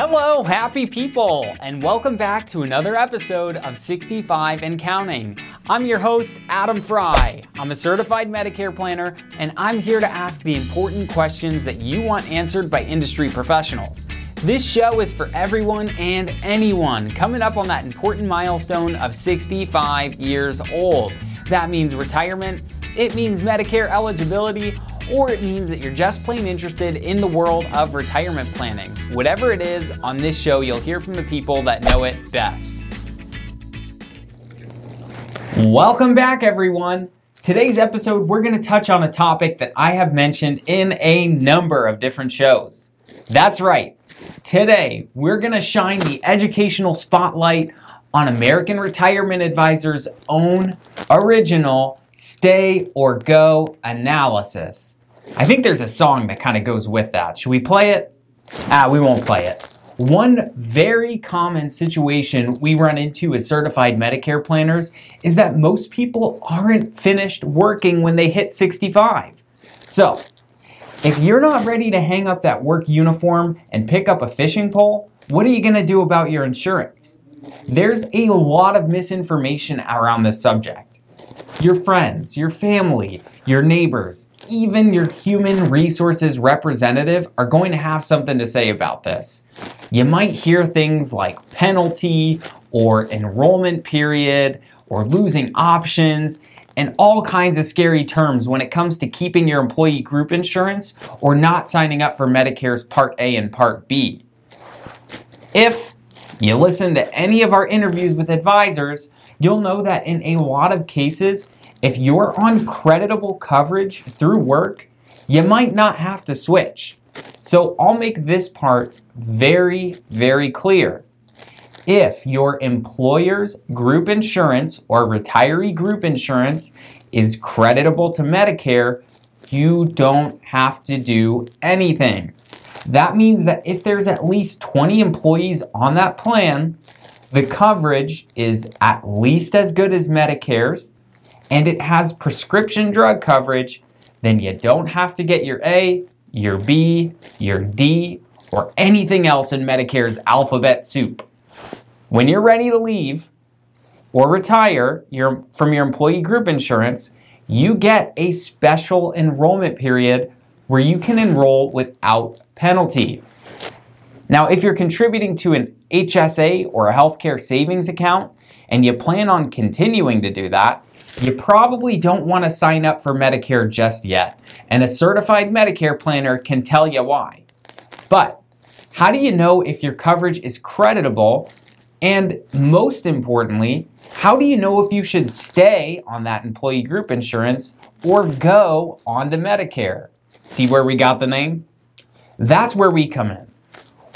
Hello, happy people, and welcome back to another episode of 65 and Counting. I'm your host, Adam Fry. I'm a certified Medicare planner, and I'm here to ask the important questions that you want answered by industry professionals. This show is for everyone and anyone coming up on that important milestone of 65 years old. That means retirement, it means Medicare eligibility, or it means that you're just plain interested in the world of retirement planning. Whatever it is, on this show, you'll hear from the people that know it best. Welcome back, everyone. Today's episode, we're going to touch on a topic that I have mentioned in a number of different shows. That's right. Today, we're going to shine the educational spotlight on American Retirement Advisor's own original stay or go analysis. I think there's a song that kind of goes with that. Should we play it? Ah, we won't play it. One very common situation we run into as certified Medicare planners is that most people aren't finished working when they hit 65. So, if you're not ready to hang up that work uniform and pick up a fishing pole, what are you going to do about your insurance? There's a lot of misinformation around this subject. Your friends, your family, your neighbors, even your human resources representative are going to have something to say about this. You might hear things like penalty or enrollment period or losing options and all kinds of scary terms when it comes to keeping your employee group insurance or not signing up for Medicare's Part A and Part B. If you listen to any of our interviews with advisors, you'll know that in a lot of cases, if you're on creditable coverage through work, you might not have to switch. So I'll make this part very, very clear. If your employer's group insurance or retiree group insurance is creditable to Medicare, you don't have to do anything. That means that if there's at least 20 employees on that plan, the coverage is at least as good as Medicare's and it has prescription drug coverage, then you don't have to get your A, your B, your D, or anything else in Medicare's alphabet soup. When you're ready to leave or retire your, from your employee group insurance, you get a special enrollment period where you can enroll without penalty. Now, if you're contributing to an HSA or a healthcare savings account and you plan on continuing to do that, you probably don't want to sign up for Medicare just yet, and a certified Medicare planner can tell you why. But how do you know if your coverage is creditable? And most importantly, how do you know if you should stay on that employee group insurance or go on to Medicare? See where we got the name? That's where we come in.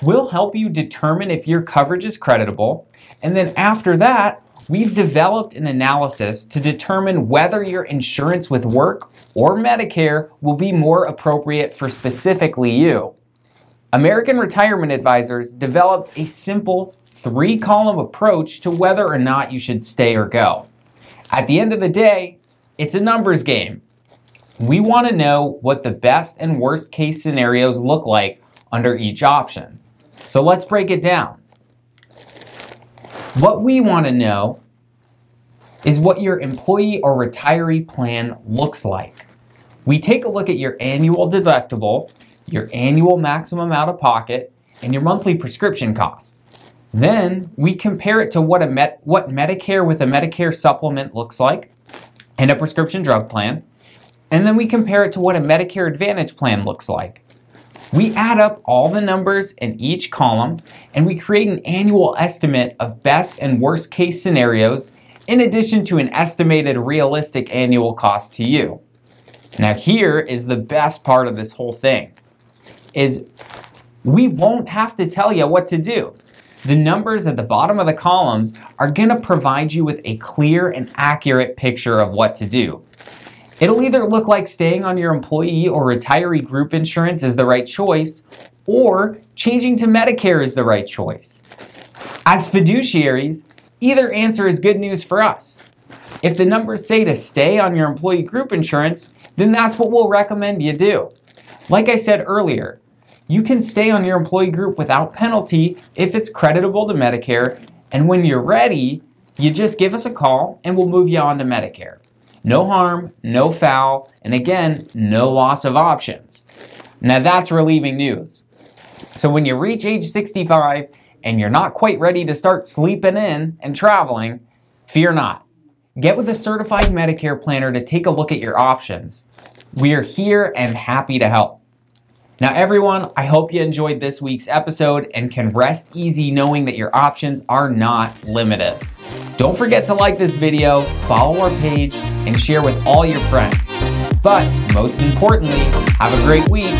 We'll help you determine if your coverage is creditable, and then after that, we've developed an analysis to determine whether your insurance with work or Medicare will be more appropriate for specifically you. American Retirement Advisors developed a simple three column approach to whether or not you should stay or go. At the end of the day, it's a numbers game. We want to know what the best and worst case scenarios look like under each option. So let's break it down. What we want to know is what your employee or retiree plan looks like. We take a look at your annual deductible, your annual maximum out of pocket, and your monthly prescription costs. Then we compare it to what, a met, what Medicare with a Medicare supplement looks like and a prescription drug plan. And then we compare it to what a Medicare Advantage plan looks like. We add up all the numbers in each column and we create an annual estimate of best and worst case scenarios in addition to an estimated realistic annual cost to you. Now here is the best part of this whole thing is we won't have to tell you what to do. The numbers at the bottom of the columns are going to provide you with a clear and accurate picture of what to do. It'll either look like staying on your employee or retiree group insurance is the right choice, or changing to Medicare is the right choice. As fiduciaries, Either answer is good news for us. If the numbers say to stay on your employee group insurance, then that's what we'll recommend you do. Like I said earlier, you can stay on your employee group without penalty if it's creditable to Medicare. And when you're ready, you just give us a call and we'll move you on to Medicare. No harm, no foul, and again, no loss of options. Now that's relieving news. So when you reach age 65 and you're not quite ready to start sleeping in and traveling, fear not. Get with a certified Medicare planner to take a look at your options. We are here and happy to help. Now, everyone, I hope you enjoyed this week's episode and can rest easy knowing that your options are not limited. Don't forget to like this video, follow our page, and share with all your friends. But most importantly, have a great week